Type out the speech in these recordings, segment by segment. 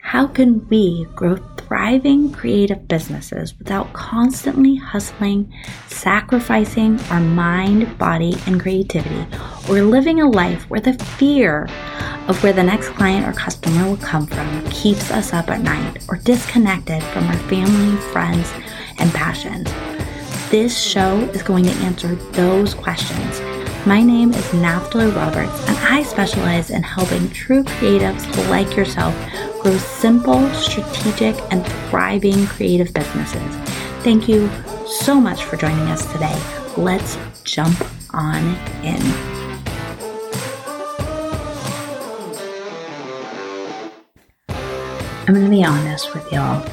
How can we grow thriving creative businesses without constantly hustling, sacrificing our mind, body, and creativity, or living a life where the fear of where the next client or customer will come from keeps us up at night or disconnected from our family, friends, and passions? This show is going to answer those questions. My name is Naftali Roberts, and I specialize in helping true creatives like yourself grow simple, strategic, and thriving creative businesses. Thank you so much for joining us today. Let's jump on in. I'm going to be honest with y'all.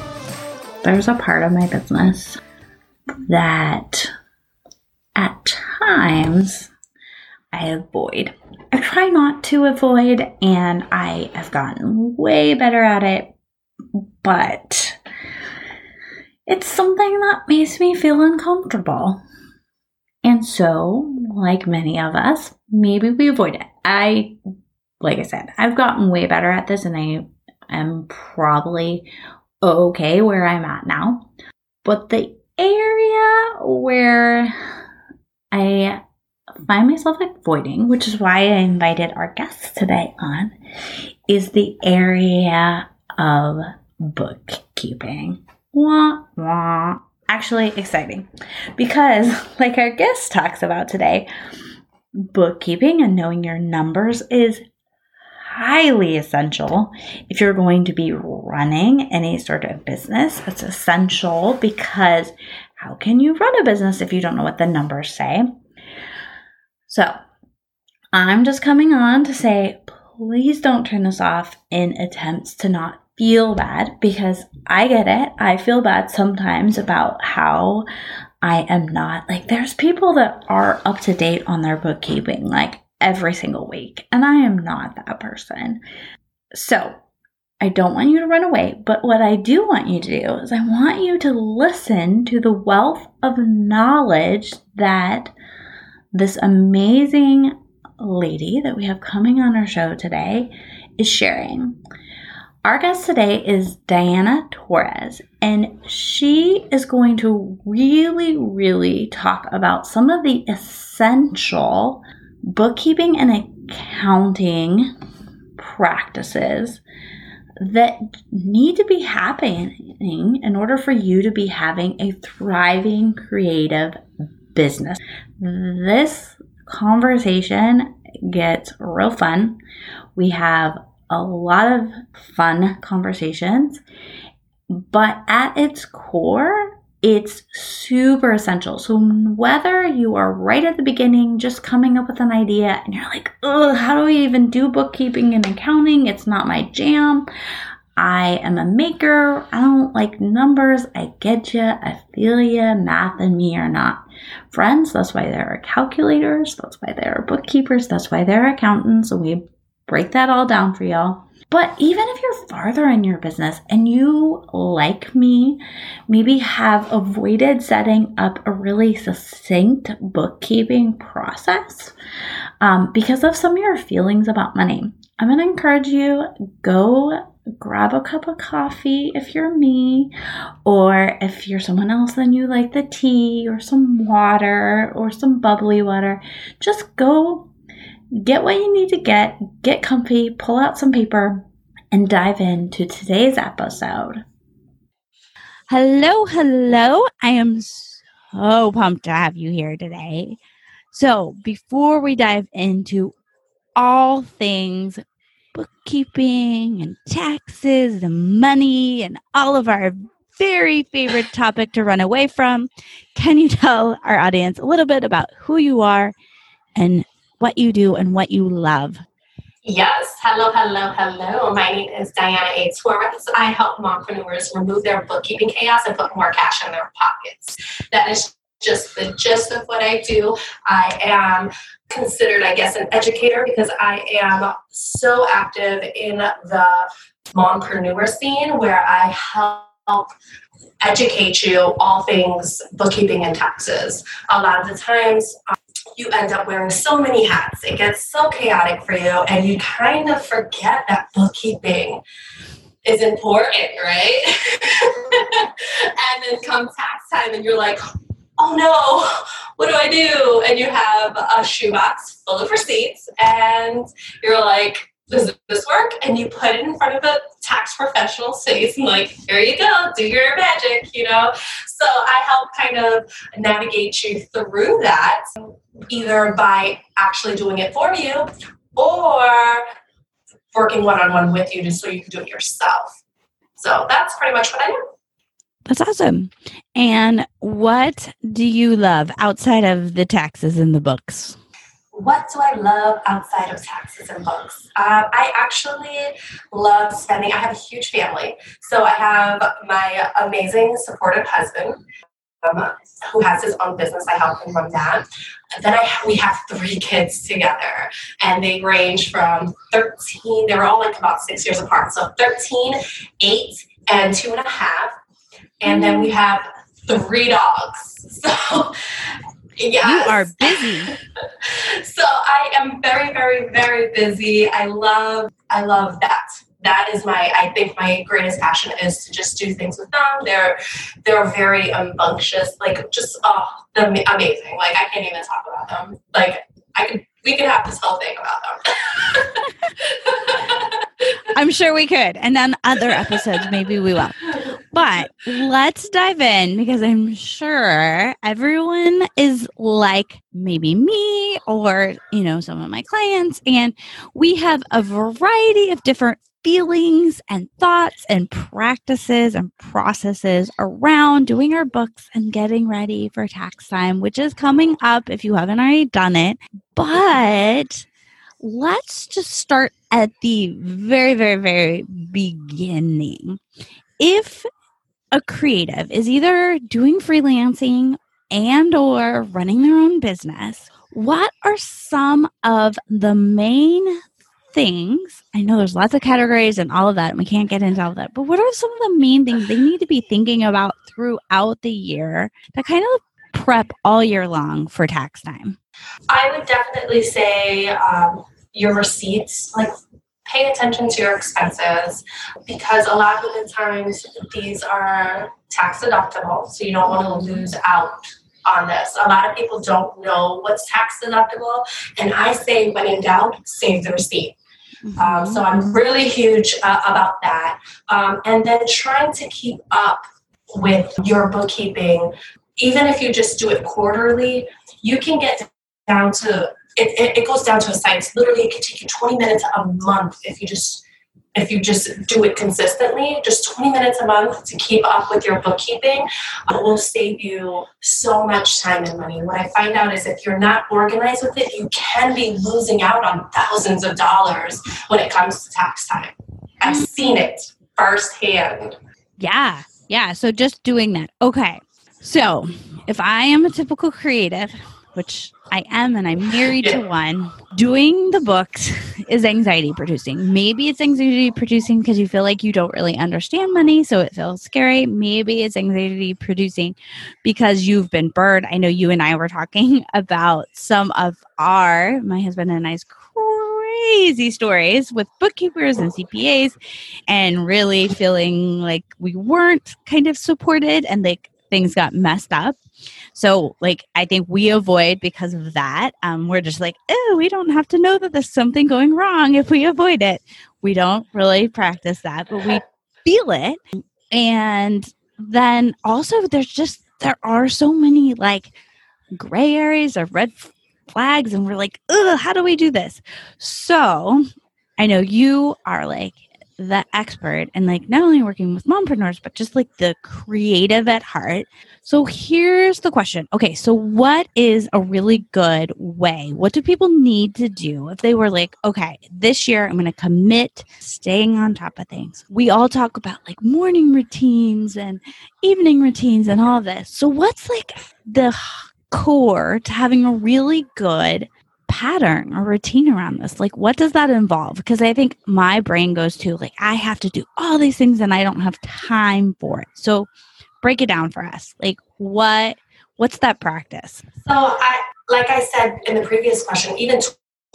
There's a part of my business that at times I avoid. I try not to avoid, and I have gotten way better at it, but it's something that makes me feel uncomfortable. And so, like many of us, maybe we avoid it. I, like I said, I've gotten way better at this, and I am probably okay where I'm at now. But the area where I find myself avoiding, which is why I invited our guests today on, is the area of bookkeeping. Wah, wah. Actually, exciting because, like our guest talks about today, bookkeeping and knowing your numbers is highly essential if you're going to be running any sort of business. It's essential because how can you run a business if you don't know what the numbers say? So, I'm just coming on to say please don't turn this off in attempts to not feel bad because I get it. I feel bad sometimes about how I am not like there's people that are up to date on their bookkeeping. Like every single week. And I am not that person. So I don't want you to run away, but what I do want you to do is I want you to listen to the wealth of knowledge that this amazing lady that we have coming on our show today is sharing. Our guest today is Diana Torres, and she is going to really, really talk about some of the essential bookkeeping and accounting practices that need to be happening in order for you to be having a thriving creative business. This conversation gets real fun. We have a lot of fun conversations, but at its core, it's super essential. So whether you are right at the beginning, just coming up with an idea and you're like, ugh, how do I even do bookkeeping and accounting? It's not my jam. I am a maker. I don't like numbers. I get you. I feel you. Math and me are not friends. That's why there are calculators. That's why there are bookkeepers. That's why there are accountants. So we break that all down for y'all. But even if you're farther in your business and you, like me, maybe have avoided setting up a really succinct bookkeeping process um, because of some of your feelings about money, I'm going to encourage you go grab a cup of coffee if you're me, or if you're someone else, then you like the tea or some water or some bubbly water. Just go get what you need to get, get comfy, pull out some paper, and dive into today's episode. Hello, hello. I am so pumped to have you here today. So, before we dive into all things bookkeeping and taxes and money and all of our very favorite topic to run away from, can you tell our audience a little bit about who you are and what you do and what you love. Yes. Hello, hello, hello. My name is Diana A. Torres. I help mompreneurs remove their bookkeeping chaos and put more cash in their pockets. That is just the gist of what I do. I am considered, I guess, an educator because I am so active in the mompreneur scene where I help educate you all things bookkeeping and taxes. A lot of the times, um, you end up wearing so many hats. It gets so chaotic for you, and you kind of forget that bookkeeping is important, right? and then come tax time and you're like, oh no, what do I do? And you have a shoebox full of receipts and you're like, does this work? And you put it in front of a tax professional's face and like, here you go, do your magic, you know? So I help kind of navigate you through that, either by actually doing it for you or working one-on-one with you just so you can do it yourself. So that's pretty much what I do. That's awesome. And what do you love outside of the taxes and the books? What do I love outside of taxes and books? Um, I actually love spending. I have a huge family, so I have my amazing, supportive husband. Um, who has his own business? I help him run that. Then I we have three kids together, and they range from 13. They were all like about six years apart, so 13, eight, and two and a half and then we have three dogs. So yeah, you are busy. so I am very, very, very busy. I love, I love that. That is my, I think my greatest passion is to just do things with them. They're, they're very rambunctious, like just oh, they're amazing. Like I can't even talk about them. Like I could, we could have this whole thing about them. I'm sure we could, and then other episodes maybe we will. But let's dive in because I'm sure everyone is like maybe me or, you know, some of my clients, and we have a variety of different feelings and thoughts and practices and processes around doing our books and getting ready for tax time, which is coming up if you haven't already done it. But let's just start at the very, very, very beginning. If a creative is either doing freelancing and or running their own business. What are some of the main things? I know there's lots of categories and all of that and we can't get into all of that but what are some of the main things they need to be thinking about throughout the year to kind of prep all year long for tax time? I would definitely say um, your receipts like pay attention to your expenses because a lot of the times these are tax deductible, so you don't want to lose out on this. A lot of people don't know what's tax deductible, and I say when in doubt, save the receipt. Mm-hmm. Um, so I'm really huge uh, about that. Um, and then trying to keep up with your bookkeeping, even if you just do it quarterly, you can get down to it, it, it goes down to a science. Literally, it can take you 20 minutes a month if you just if you just do it consistently, just 20 minutes a month to keep up with your bookkeeping uh, will save you so much time and money. What I find out is if you're not organized with it, you can be losing out on thousands of dollars when it comes to tax time. I've seen it firsthand. Yeah. Yeah. So just doing that. Okay. So if I am a typical creative, which I am and I'm married yeah. to one, doing the books is anxiety producing. Maybe it's anxiety producing because you feel like you don't really understand money, so it feels scary. Maybe it's anxiety producing because you've been burned. I know you and I were talking about some of our, my husband and I's crazy stories with bookkeepers and CPAs and really feeling like we weren't kind of supported and like things got messed up. So, like, I think we avoid because of that. Um, we're just like, oh, we don't have to know that there's something going wrong if we avoid it. We don't really practice that, but we feel it. And then also, there's just, there are so many like gray areas or red flags, and we're like, oh, how do we do this? So, I know you are like, the expert and like not only working with mompreneurs but just like the creative at heart. So here's the question. Okay so what is a really good way? What do people need to do if they were like okay this year i'm going to commit staying on top of things. We all talk about like morning routines and evening routines and all this. So what's like the core to having a really good pattern or routine around this? Like, what does that involve? Because I think my brain goes to, like, I have to do all these things and I don't have time for it. So, break it down for us. Like, what what's that practice? So, I like I said in the previous question, even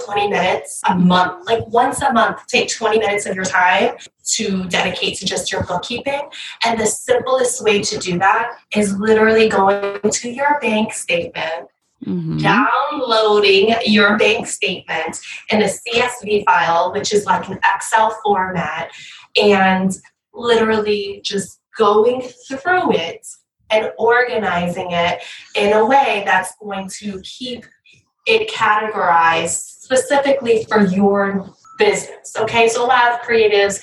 20 minutes a month, like once a month, take 20 minutes of your time to dedicate to just your bookkeeping. And the simplest way to do that is literally going to your bank statement, Mhm. downloading your bank statement in a CSV file, which is like an Excel format, and literally just going through it and organizing it in a way that's going to keep it categorized specifically for your business. Okay, so a lot of creatives,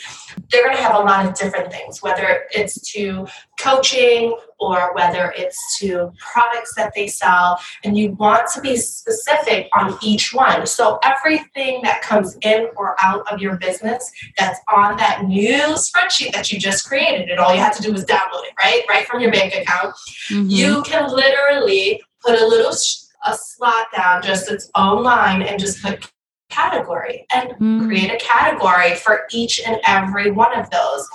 they're going to have a lot of different things, whether it's to coaching or whether it's to products that they sell, and you want to be specific on each one. So everything that comes in or out of your business that's on that new spreadsheet that you just created, and all you have to do is download it, right? Right from your bank account Mhm. you can literally put a little sh- a slot down just its own line and just put category and Mm. create a category for each and every one of those.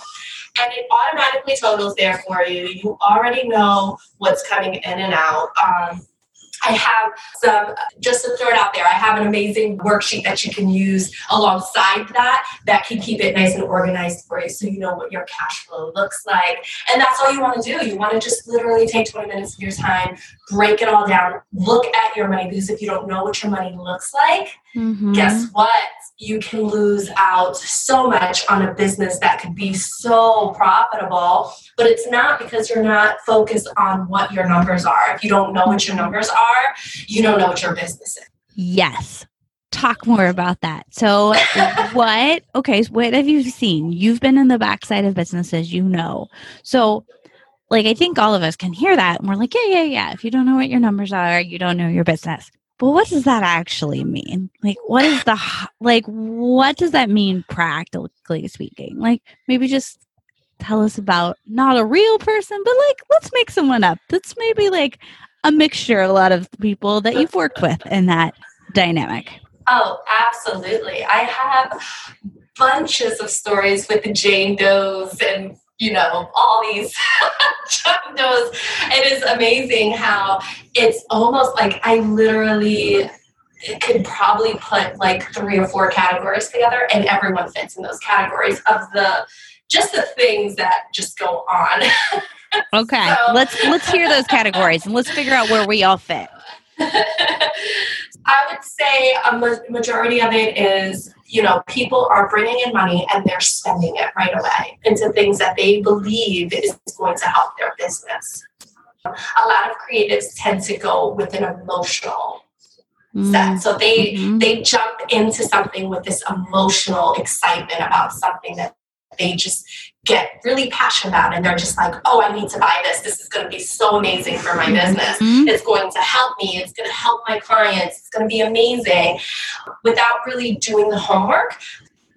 And it automatically totals there for you. You already know what's coming in and out. Um, I have some, just to throw it out there, I have an amazing worksheet that you can use alongside that that can keep it nice and organized for you so you know what your cash flow looks like. And that's all you want to do. You want to just literally take 20 minutes of your time, break it all down, look at your money because if you don't know what your money looks like, Mhm. guess what? You can lose out so much on a business that could be so profitable, but it's not because you're not focused on what your numbers are. If you don't know what your numbers are, you don't know what your business is. Yes. Talk more about that. So, what, okay, what have you seen? You've been in the backside of businesses, you know. So, like, I think all of us can hear that and we're like, yeah, yeah, yeah. If you don't know what your numbers are, you don't know your business. But what does that actually mean? Like, what is the, like, what does that mean practically speaking? Like, maybe just tell us about not a real person, but like, let's make someone up. That's maybe like a mixture, a lot of people that you've worked with in that dynamic. Oh, absolutely. I have bunches of stories with the Jane Does and you know all these John Does. It is amazing how it's almost like I literally could probably put like three or four categories together, and everyone fits in those categories of the just the things that just go on. Okay, So- let's let's hear those categories and let's figure out where we all fit. I would say a ma- majority of it is, you know, people are bringing in money and they're spending it right away into things that they believe is going to help their business. A lot of creatives tend to go with an emotional set. So they Mhm. they jump into something with this emotional excitement about something that they just get really passionate about and they're just like, oh, I need to buy this. This is going to be so amazing for my business. Mhm. It's going to help me. It's going to help my clients. It's going to be amazing without really doing the homework,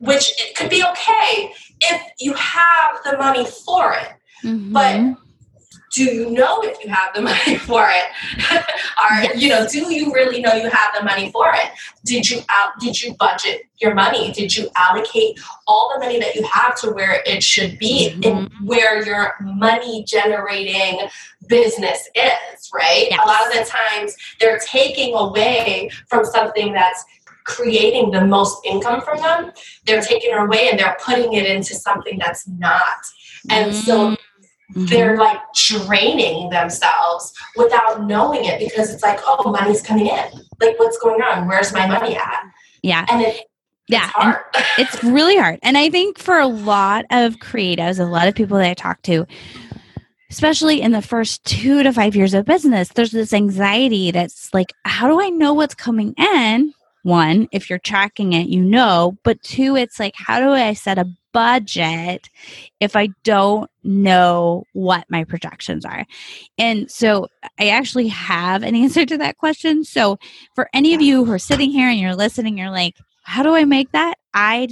which it could be okay if you have the money for it. But Mhm. Do you know if you have the money for it? or you know, do you really know you have the money for it? Did you out did you budget your money? Did you allocate all the money that you have to where it should be and mm-hmm. where your money generating business is, right? Yes. A lot of the times they're taking away from something that's creating the most income from them. They're taking it away and they're putting it into something that's not. And so mm-hmm. Mhm. they're like draining themselves without knowing it because it's like, oh, money's coming in. Like, what's going on? Where's my money at? yeah, And it, yeah, it's it's really hard. And I think for a lot of creatives, a lot of people that I talk to, especially in the first two to five years of business, there's this anxiety that's like, how do I know what's coming in? One, if you're tracking it, you know. But two, it's like, how do I set a budget if I don't know what my projections are? And so I actually have an answer to that question. So for any of you who are sitting here and you're listening, you're like, how do I make that? I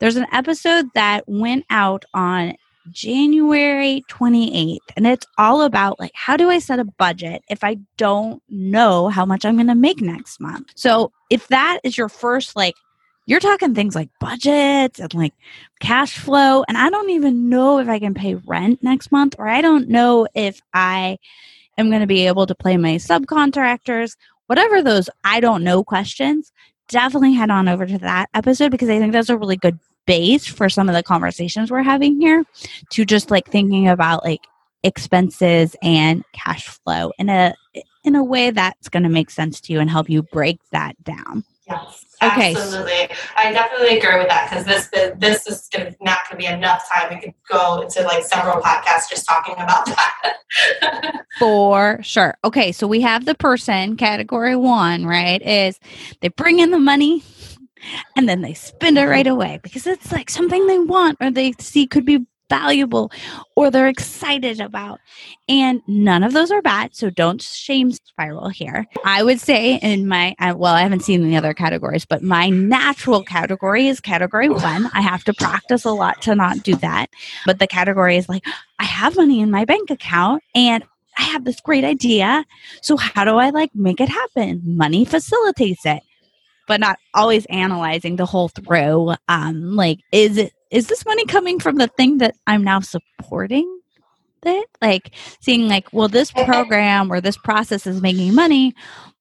there's an episode that went out on January 28th and it's all about like how do I set a budget if I don't know how much I'm going to make next month. So if that is your first like you're talking things like budgets and like cash flow and I don't even know if I can pay rent next month or I don't know if I am going to be able to pay my subcontractors whatever those I don't know questions definitely head on over to that episode because I think that's a really good base for some of the conversations we're having here to just like thinking about like expenses and cash flow in a in a way that's going to make sense to you and help you break that down. Yes. Okay. Absolutely. I definitely agree with that because this this is gonna, not going to be enough time. We could go into like several podcasts just talking about that. For sure. Okay, so we have the person category one, right? Is they bring in the money and then they spend it right away because it's like something they want or they see could be valuable or they're excited about. And none of those are bad. So don't shame spiral here. I would say in my, well, I haven't seen the other categories, but my natural category is category one. I have to practice a lot to not do that. But the category is like, I have money in my bank account and I have this great idea. So how do I like make it happen? Money facilitates it but not always analyzing the whole through. Um, like, is it is this money coming from the thing that I'm now supporting? It like seeing like, well, this program or this process is making money,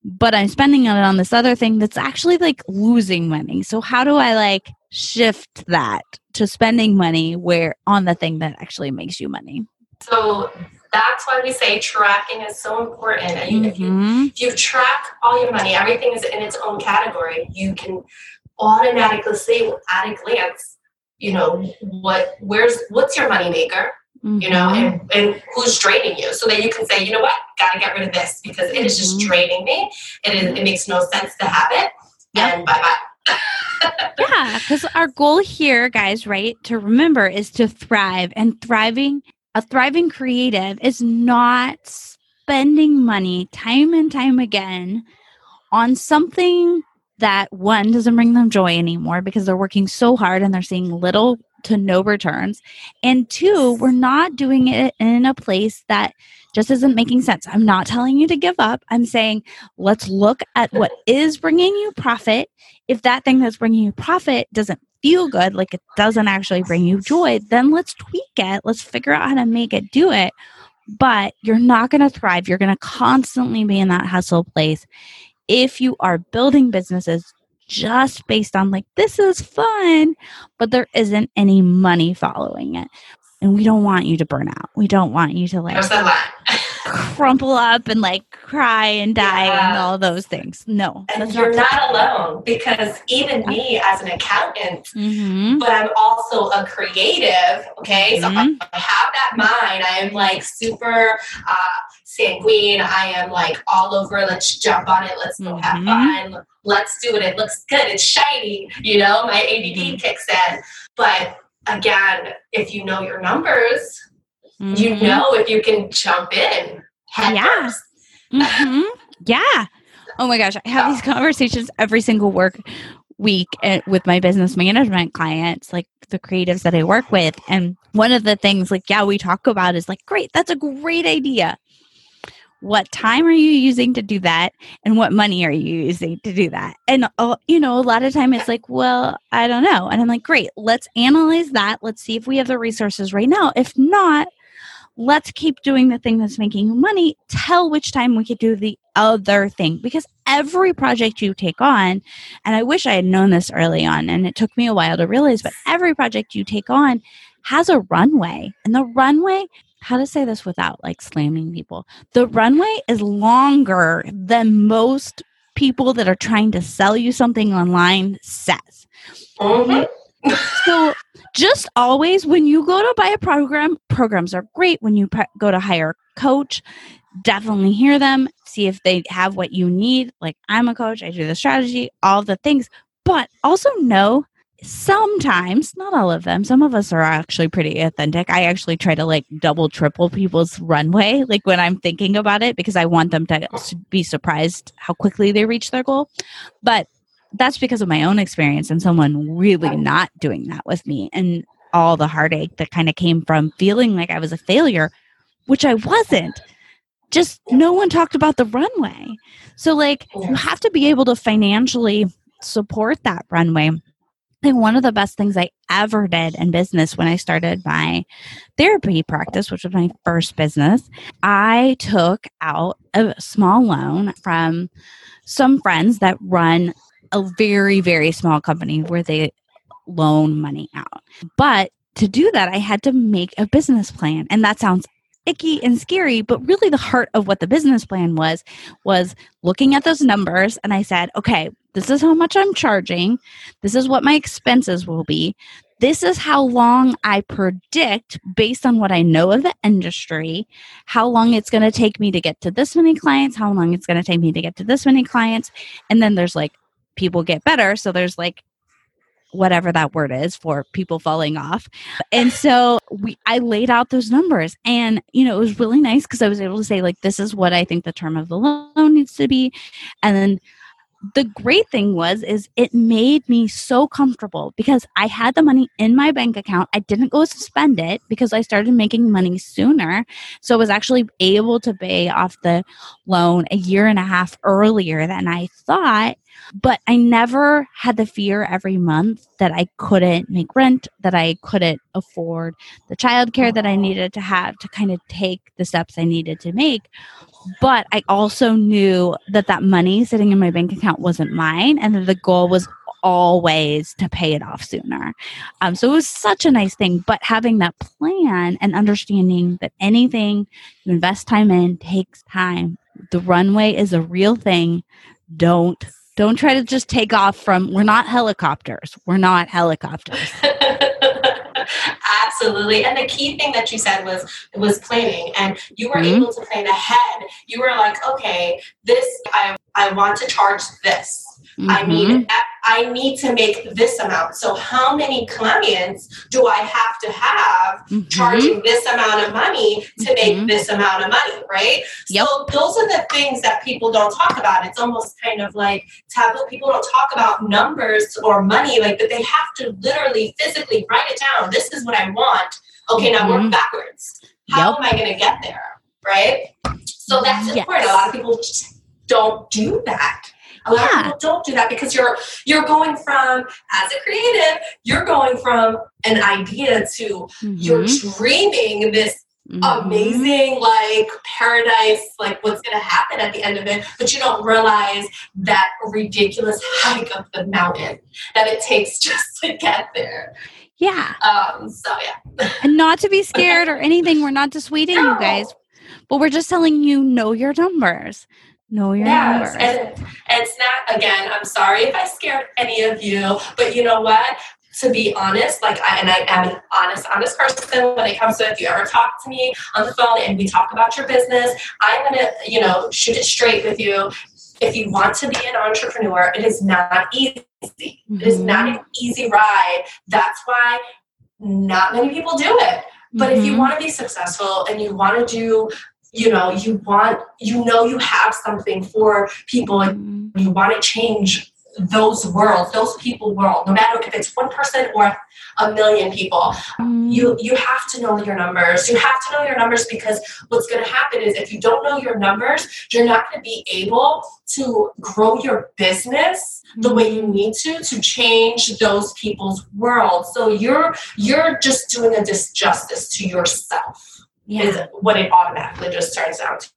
but I'm spending it on this other thing that's actually like losing money. So how do I like shift that to spending money where on the thing that actually makes you money? So that's why we say tracking is so important. Mm-hmm. if, you, if you track all your money, everything is in its own category. You can automatically see at a glance, you know, what where's what's your money maker, you know, Mm-hmm. and, and who's draining you, so that you can say, you know what, gotta get rid of this because it is just Mhm. draining me. It is it makes no sense to have it, Yep. and bye bye. yeah, because our goal here, guys, right, to remember is to thrive. And thriving, a thriving creative is not spending money time and time again on something that one doesn't bring them joy anymore because they're working so hard and they're seeing little to no returns. And two, we're not doing it in a place that just isn't making sense. I'm not telling you to give up. I'm saying let's look at what is bringing you profit. If that thing that's bringing you profit doesn't feel good, like it doesn't actually bring you joy, then let's tweak it. Let's figure out how to make it do it. But you're not going to thrive. You're going to constantly be in that hustle place if you are building businesses just based on like this is fun but there isn't any money following it and we don't want you to burn out we don't want you to like. Crumple up and like cry and die and all those things no And you're not not alone because even me as an accountant, hmm but I'm also a creative. Okay, so Mhm. I have that mind. I am like super uh, sanguine. I am like all over. Let's jump on it. Let's go have Mhm. fun. Let's do it. It looks good. It's shiny. You know, my ADD Mhm. kicks in. But again, if you know your numbers, you Mhm. know if you can jump in head Yeah. first. hmm Yeah. Oh my gosh, I have these conversations every single work week uh, with my business management clients, like the creatives that I work with. And one of the things, like, yeah, we talk about is like, great, that's a great idea. What time are you using to do that? And what money are you using to do that? And, uh, you know, a lot of time it's like, well, I don't know. And I'm like, great, let's analyze that. Let's see if we have the resources right now. If not, let's keep doing the thing that's making you money tell which time we could do the other thing because every project you take on and i wish i had known this early on and it took me a while to realize but every project you take on has a runway and the runway how to say this without like slamming people the runway is longer than most people that are trying to sell you something online says Mhm. so just always when you go to buy a program programs are great. When you pre- go to hire a coach definitely hear them see if they have what you need. Like i'm a coach i do the strategy all the things. But also know sometimes not all of them some of us are actually pretty authentic. I actually try to like double triple people's runway like when i'm thinking about it because i want them to be surprised how quickly they reach their goal. But that's because of my own experience and someone really not doing that with me and all the heartache that kind of came from feeling like I was a failure, which I wasn't. Just no one talked about the runway. So, like, you have to be able to financially support that runway. I think one of the best things I ever did in business when I started my therapy practice, which was my first business, I took out a small loan from some friends that run a very, very small company where they loan money out. But to do that, I had to make a business plan. And that sounds icky and scary but really the heart of what the business plan was was looking at those numbers and i said okay this is how much i'm charging this is what my expenses will be this is how long i predict based on what i know of the industry how long it's going to take me to get to this many clients how long it's going to take me to get to this many clients and then there's like people get better so there's like whatever that word is for people falling off. And so we I laid out those numbers and you know it was really nice because I was able to say like this is what I think the term of the loan needs to be and then the great thing was is it made me so comfortable because I had the money in my bank account. I didn't go spend it because I started making money sooner. So I was actually able to pay off the loan a year and a half earlier than I thought. But I never had the fear every month that I couldn't make rent, that I couldn't afford the childcare that I needed to have to kind of take the steps I needed to make. But I also knew that that money sitting in my bank account wasn't mine and that the goal was always to pay it off sooner. Um, so it was such a nice thing. But having that plan and understanding that anything you invest time in takes time. The runway is a real thing. Don't don't try to just take off from we're not helicopters. We're not helicopters. Absolutely. And the key thing that you said was was planning and you were mm-hmm. able to plan ahead. You were like, okay, this I I want to charge this. Mm-hmm. I need. I need to make this amount. So how many clients do I have to have mm-hmm. charging this amount of money to make mm-hmm. this amount of money, right? Yep. So those are the things that people don't talk about. It's almost kind of like taboo. People don't talk about numbers or money, like that they have to literally physically write it down. This is what I want. Okay, now work mm-hmm. backwards. How yep. am I going to get there? Right? So that's yes. important. A lot of people just don't do that. A lot yeah. of people don't do that because you're you're going from as a creative, you're going from an idea to mm-hmm. you're dreaming this Mm-hmm. amazing like paradise like what's going to happen at the end of it but you don't realize that ridiculous hike of the mountain that it takes just to get there yeah um so yeah and not to be scared or anything we're not dissuading no. you guys but we're just telling you know your numbers Know your yes, and, and it's not again. I'm sorry if I scared any of you, but you know what? to be honest, like I and I am an honest, honest person when it comes to if you ever talk to me on the phone and we talk about your business, I'm gonna, you know, shoot it straight with you. If you want to be an entrepreneur, it is not easy. Mm-hmm. It is not an easy ride. That's why not many people do it. But mm-hmm. if you mm-hmm. want to be successful and you want to do you know you want you know you have something for people and you want to change those worlds those people world no matter if it's one person or a million people. Mm. you you have to know your numbers. You have to know your numbers because what's going to happen is if you don't know your numbers you're not going to be able to grow your business the way you mm. need to to change those people's world. So you're you're just doing a disjustice to yourself yeah. is what it automatically just turns out.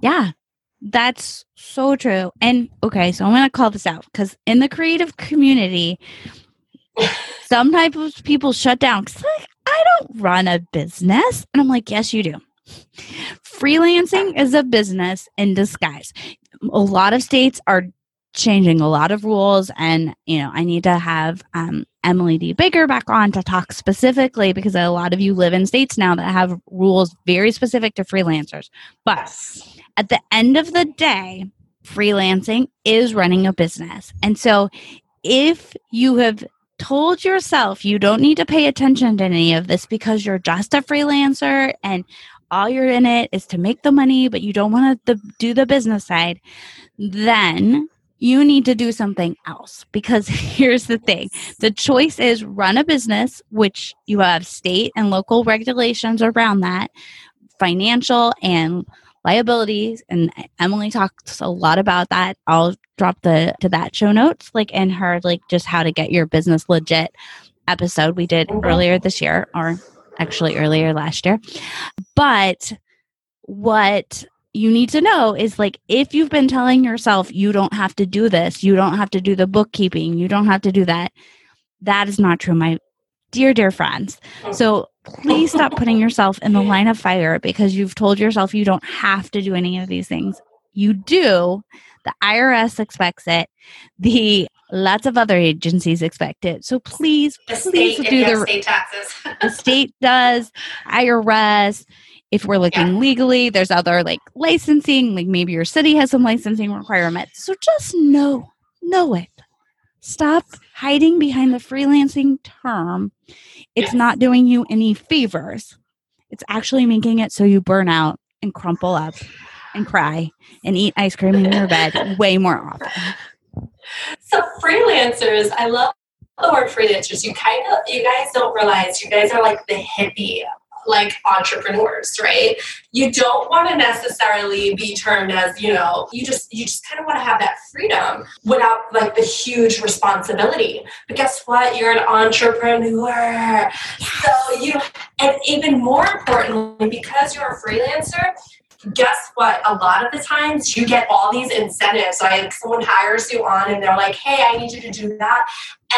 Yeah, that's so true. And okay, so I'm going to call this out because in the creative community, some type of people shut down because like, I don't run a business. And I'm like, yes, you do. Freelancing is a business in disguise. A lot of states are changing a lot of rules. And you know i need to have um, emily d. Baker back on to talk specifically because a lot of you live in states now that have rules very specific to freelancers. But at the end of the day freelancing is running a business. And so if you have told yourself you don't need to pay attention to any of this because you're just a freelancer and all you're in it is to make the money but you don't want to do the business side then you need to do something else because here's the thing. The choice is run a business which you have state and local regulations around that financial and liabilities and emily talks a lot about that. I'll drop the to that show notes like in her like just how to get your business legit episode we did mm-hmm. earlier this year or actually earlier last year. But what you need to know is like if you've been telling yourself you don't have to do this, you don't have to do the bookkeeping, you don't have to do that, that is not true, my dear, dear friends. So please stop putting yourself in the line of fire because you've told yourself you don't have to do any of these things. You do. The IRS expects it. The lots of other agencies expect it. So please, The please state, do the state taxes. the state does, IRS. If we're looking Yeah. legally, there's other like licensing, like maybe your city has some licensing requirements. So just know, know it. Stop hiding behind the freelancing term. It's not doing you any favors. It's actually making it so you burn out and crumple up and cry and eat ice cream in your bed way more often. So freelancers, I love the word freelancers. You kind of, you guys don't realize you guys are like the hippie, like entrepreneurs, right? You don't want to necessarily be termed as, you know, you just, you just kind of want to have that freedom without like the huge responsibility. But guess what? You're an entrepreneur. So you, and even more importantly, because you're a freelancer, guess what? A lot of the times you get all these incentives. Like someone hires you on and they're like, hey, I need you to do that.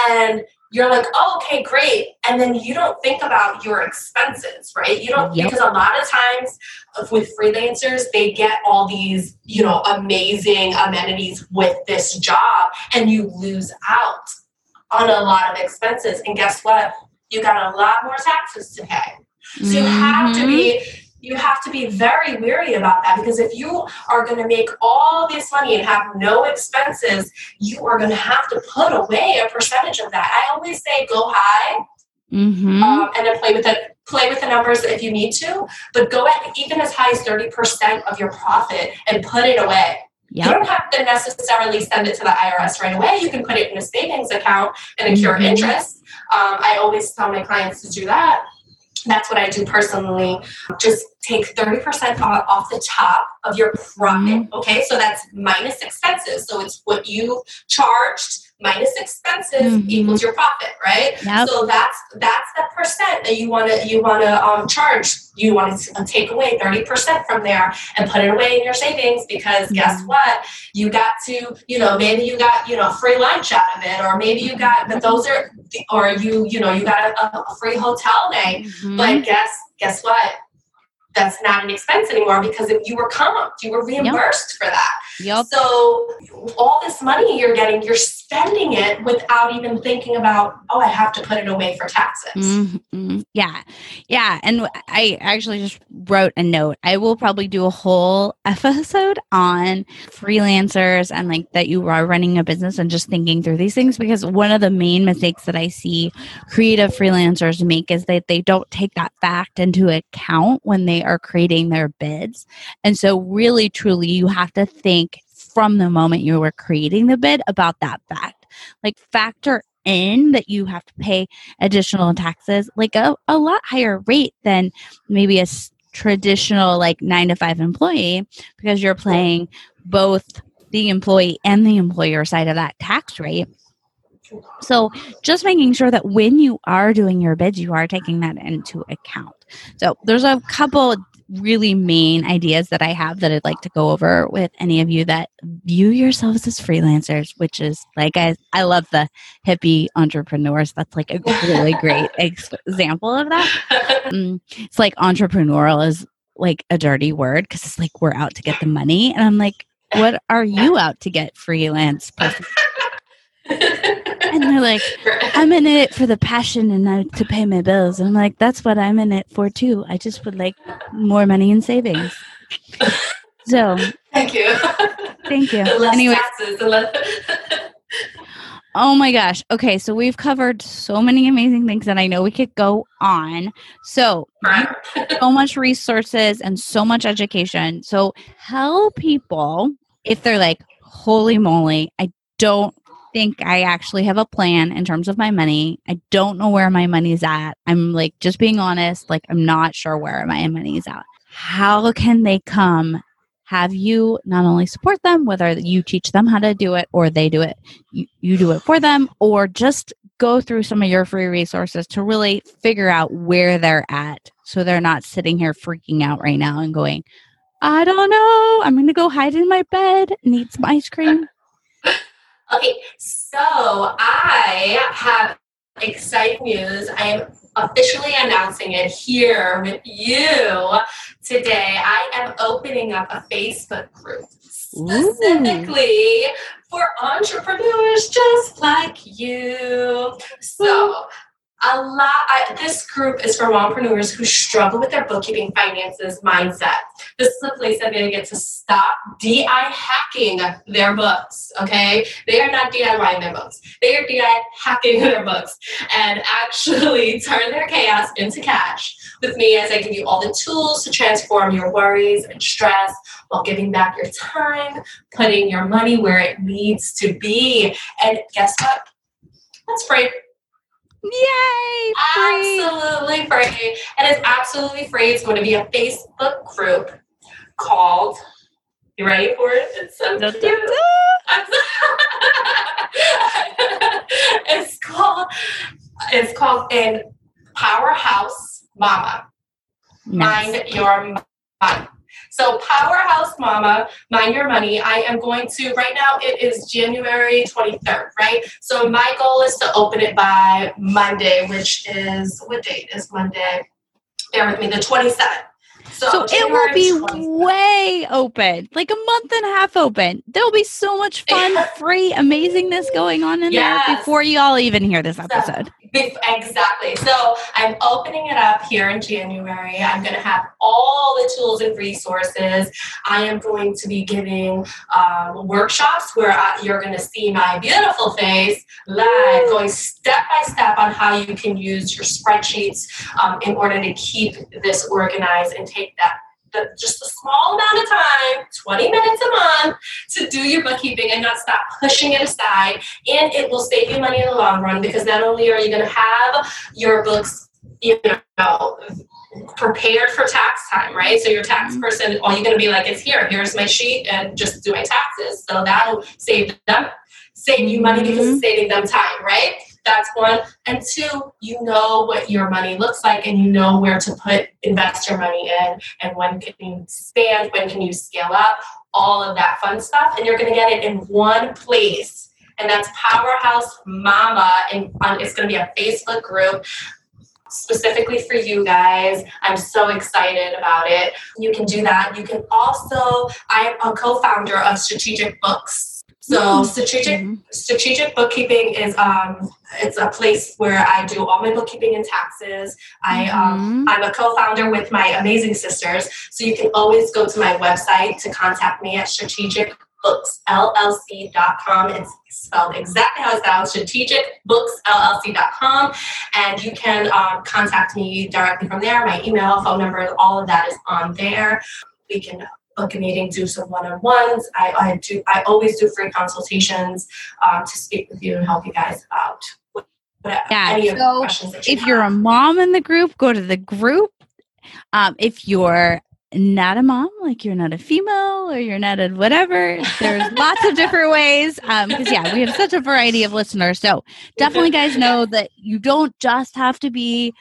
And you're like, oh, okay, great. And then you don't think about your expenses, right? You don't, Yep. because a lot of times with freelancers, they get all these, you know, amazing amenities with this job and you lose out on a lot of expenses. And guess what? You got a lot more taxes to pay. So you have to be mm-hmm. You have to be very weary about that because if you are going to make all this money and have no expenses, you are going to have to put away a percentage of that. I always say go high Mhm. um, and then play with it. Play with the numbers if you need to, but go at even as high as thirty percent of your profit and put it away. You don't have to necessarily send it to the IRS right away. You can put it in a savings account and accrue Mhm. interest. Um, I always tell my clients to do that. That's what I do personally. Just take 30% off, off the top of your profit. Mm-hmm. Okay, so that's minus expenses. So it's what you charged minus expenses Mhm. equals your profit, right? Yep. So that's that's the percent that you want to you want to um, charge. You want to take away thirty percent from there and put it away in your savings because guess Mhm. what? You got to you know maybe you got you know free lunch out of it, or maybe you got but those are or you you know you got a, a free hotel day. Mhm. But guess guess what? That's not an expense anymore because if you were comped, you were reimbursed for that. Yep. So all this money you're getting, you're spending it without even thinking about, oh, I have to put it away for taxes. Mhm. Yeah. Yeah. And I actually just wrote a note. I will probably do a whole episode on freelancers and like that you are running a business and just thinking through these things because one of the main mistakes that I see creative freelancers make is that they don't take that fact into account when they are creating their bids. And so, really, truly, you have to think from the moment you were creating the bid about that fact. Like, factor in that you have to pay additional taxes, like a, a lot higher rate than maybe a traditional, like nine to five employee, because you're playing both the employee and the employer side of that tax rate. So, just making sure that when you are doing your bids, you are taking that into account. So, there's a couple really main ideas that I have that I'd like to go over with any of you that view yourselves as freelancers, which is like I, I love the hippie entrepreneurs. That's like a really great example of that. Mm, it's like entrepreneurial is like a dirty word because it's like we're out to get the money. And I'm like, what are you out to get, freelance person? And they're like, I'm in it for the passion and not to pay my bills. And I'm like, that's what I'm in it for too. I just would like more money in savings. So Thank you. thank you. The less Anyway, taxes. The less oh my gosh. Okay, so we've covered so many amazing things that I know we could go on. So so much resources and so much education. So tell people if they're like, holy moly, I don't think I actually have a plan in terms of my money. I don't know where my money's at. I'm like just being honest, like I'm not sure where my money's at. How can they come have you not only support them, whether you teach them how to do it or they do it, you, you do it for them, or just go through some of your free resources to really figure out where they're at so they're not sitting here freaking out right now and going, I don't know. I'm going to go hide in my bed eat some ice cream. Okay, so I have exciting news. I am officially announcing it here with you today. I am opening up a Facebook group specifically Ooh. for entrepreneurs just like you. So, a lot I, this group is for entrepreneurs who struggle with their bookkeeping finances mindset. This is a place that they get to stop di hacking their books okay? They are not DIYing their books. They are di hacking their books and actually turn their chaos into cash with me as i give you all the tools to transform your worries and stress while giving back your time putting your money where it needs to be. And guess what? That's free Yay! Free. Absolutely free. And it's absolutely free. It's going to be a Facebook group called, you ready for it? It's so cute. it's called, it's called in Powerhouse Mama. Nice. Mind your money. So, Powerhouse Mama, Mind Your Money, I am going to, right now it is January 23rd, right? So, my goal is to open it by Monday, which is, what date is Monday? Bear with me, the 27th. So, so it will be 27th. way open, like a month and a half open. There'll be so much fun, free amazingness going on in yes. there before you all even hear this episode. Exactly. So I'm opening it up here in January. I'm going to have all the tools and resources. I am going to be giving um, workshops where I, you're going to see my beautiful face live, going step by step on how you can use your spreadsheets um, in order to keep this organized and take that the, just a small amount of time, 20 minutes a month, to do your bookkeeping and not stop pushing it aside. And it will save you money in the long run because not only are you going to have your books, you know, prepared for tax time, right? So your tax mm-hmm. person, all you're going to be like, it's here, here's my sheet, and just do my taxes. So that'll save them, save you money because mm-hmm. saving them time, right? That's one. And two, you know what your money looks like and you know where to put invest your money in and when can you expand, when can you scale up, all of that fun stuff. And you're gonna get it in one place. And that's Powerhouse Mama. And it's gonna be a Facebook group specifically for you guys. I'm so excited about it. You can do that. You can also, I'm a co founder of Strategic Books. So strategic mm-hmm. strategic bookkeeping is um, it's a place where I do all my bookkeeping and taxes. I um, mm-hmm. I'm a co-founder with my amazing sisters, so you can always go to my website to contact me at strategicbooksllc.com. It's spelled exactly how it's spelled, strategicbooksllc.com, and you can um, contact me directly from there. My email, phone number, all of that is on there. We can book a meeting, do some one-on-ones. I, I do. I always do free consultations um, to speak with you and help you guys out. Yeah. so if have. you're a mom in the group, go to the group. Um, if you're not a mom, like you're not a female or you're not a whatever, there's lots of different ways. Um, because yeah, we have such a variety of listeners. So definitely, guys, know that you don't just have to be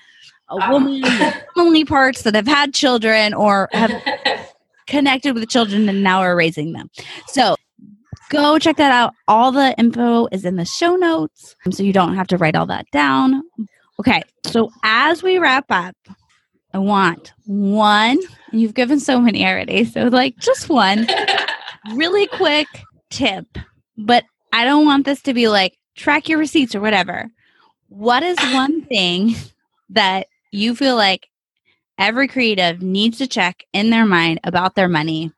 a woman with only parts that have had children or have connected with children and now are raising them. So go check that out. All the info is in the show notes, um, so you don't have to write all that down. Okay, so as we wrap up, I want one, and you've given so many already, so like just one really quick tip, but I don't want this to be like track your receipts or whatever. What is one thing that you feel like every creative needs to check in their mind about their money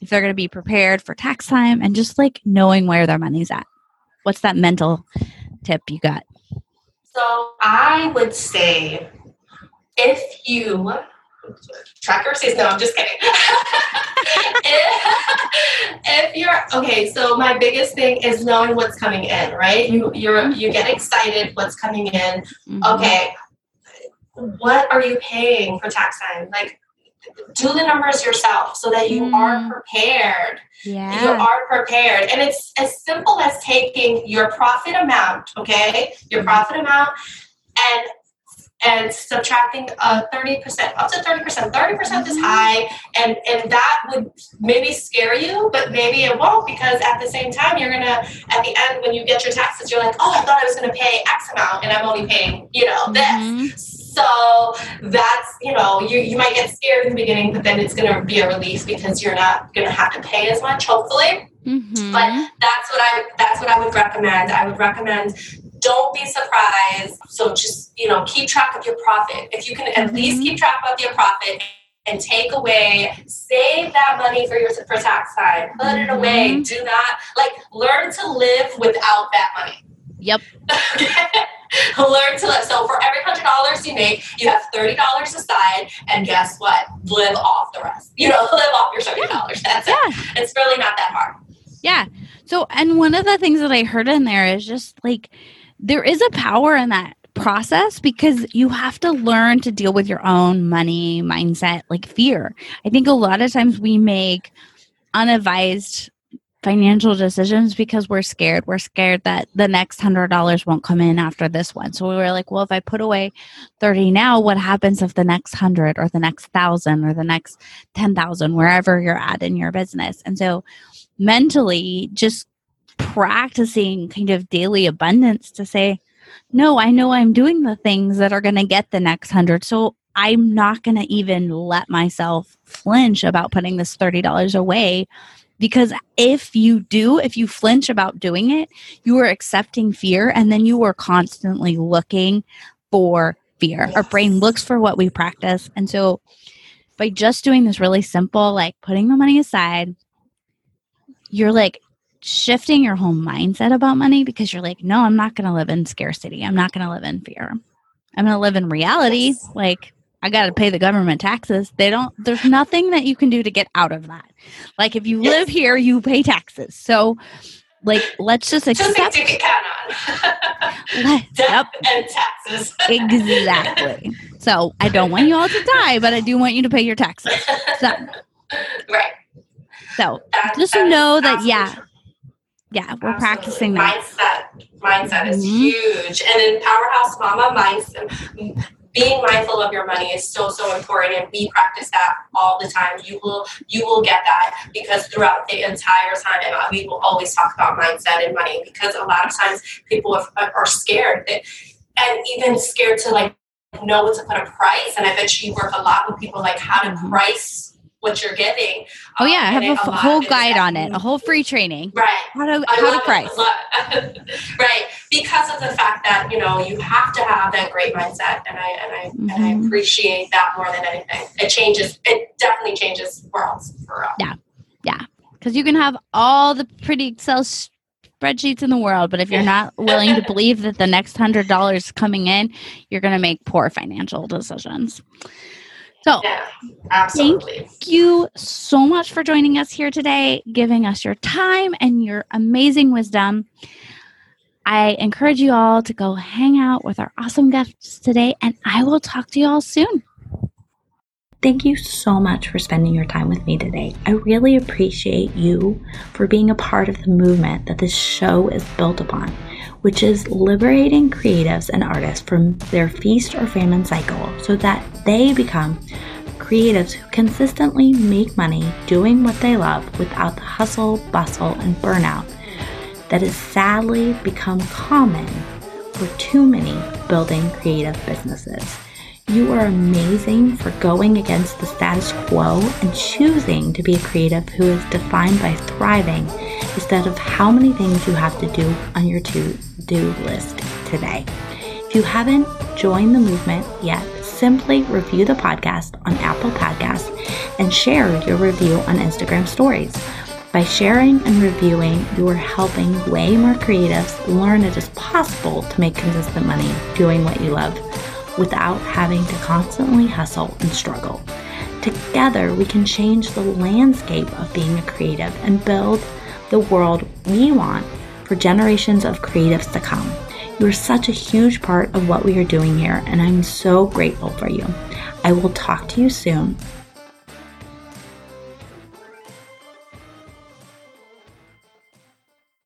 if they're going to be prepared for tax time and just like knowing where their money's at. What's that mental tip you got? So I would say if you track your receipts, no, I'm just kidding. if, if, you're okay, so my biggest thing is knowing what's coming in, right? You you're you get excited what's coming in. Mm-hmm. Okay, what are you paying for tax time? Like, do the numbers yourself so that you mm. are prepared. Yeah. You are prepared. And it's as simple as taking your profit amount, okay? Your profit amount and and subtracting uh, 30% up to 30% 30% is high and and that would maybe scare you but maybe it won't because at the same time you're gonna at the end when you get your taxes you're like oh i thought i was gonna pay x amount and i'm only paying you know this mm-hmm. So that's you know you, you might get scared in the beginning but then it's gonna be a relief because you're not gonna have to pay as much hopefully Mm-hmm. But that's what I that's what I would recommend. I would recommend don't be surprised. So just, you know, keep track of your profit. If you can at least mm-hmm. keep track of your profit and take away, save that money for your for tax time. Put it away. Mm-hmm. Do not like learn to live without that money. Yep. learn to live. So for every hundred dollars you make, you have thirty dollars aside, and guess what? Live off the rest. You know, live off your thirty dollars. That's yeah. it. It's really not that hard. Yeah. So, and one of the things that I heard in there is just like there is a power in that process because you have to learn to deal with your own money mindset, like fear. I think a lot of times we make unadvised financial decisions because we're scared. We're scared that the next hundred dollars won't come in after this one. So we were like, well, if I put away 30 now, what happens if the next hundred or the next thousand or the next 10,000, wherever you're at in your business? And so mentally, just practicing kind of daily abundance to say, no, I know I'm doing the things that are going to get the next hundred. So I'm not going to even let myself flinch about putting this $30 away. Because if you do, if you flinch about doing it, you are accepting fear and then you are constantly looking for fear. Yes. Our brain looks for what we practice. And so by just doing this really simple, like putting the money aside, you're like shifting your whole mindset about money because you're like, no, I'm not going to live in scarcity. I'm not going to live in fear. I'm going to live in reality. Like, I got to pay the government taxes. They don't, there's nothing that you can do to get out of that. Like, if you live here, you pay taxes. So, like, let's just accept. Just ticket count on. yep. and taxes. exactly. So, I don't want you all to die, but I do want you to pay your taxes. So, right. So, just know that, yeah, yeah, we're Absolutely. practicing that. Mindset, mindset is mm-hmm. huge. And in Powerhouse Mama, mindset, being mindful of your money is so so important, and we practice that all the time. You will you will get that because throughout the entire time, and we will always talk about mindset and money because a lot of times people are, are scared and even scared to like know what to put a price. And I bet you work a lot with people like how to mm-hmm. price what you're getting. Oh yeah, I have a, f- whole guide on it, a whole free training. Right. How to I how to price. right, because of the fact that you know you have to have that great mindset, and I and I mm-hmm. and I mm-hmm. appreciate that more than anything. It changes. It definitely changes worlds for us. Yeah, yeah, because you can have all the pretty Excel spreadsheets in the world, but if you're not willing to believe that the next hundred dollars coming in, you're going to make poor financial decisions. So, yeah, absolutely. Thank you so much for joining us here today, giving us your time and your amazing wisdom. I encourage you all to go hang out with our awesome guests today, and I will talk to you all soon. Thank you so much for spending your time with me today. I really appreciate you for being a part of the movement that this show is built upon which is liberating creatives and artists from their feast or famine cycle so that they become creatives who consistently make money doing what they love without the hustle, bustle, and burnout that has sadly become common for too many building creative businesses. You are amazing for going against the status quo and choosing to be a creative who is defined by thriving instead of how many things you have to do on your to do list today. If you haven't joined the movement yet, simply review the podcast on Apple Podcasts and share your review on Instagram stories. By sharing and reviewing, you are helping way more creatives learn it is possible to make consistent money doing what you love without having to constantly hustle and struggle. Together, we can change the landscape of being a creative and build the world we want for generations of creatives to come. You are such a huge part of what we are doing here, and I'm so grateful for you. I will talk to you soon.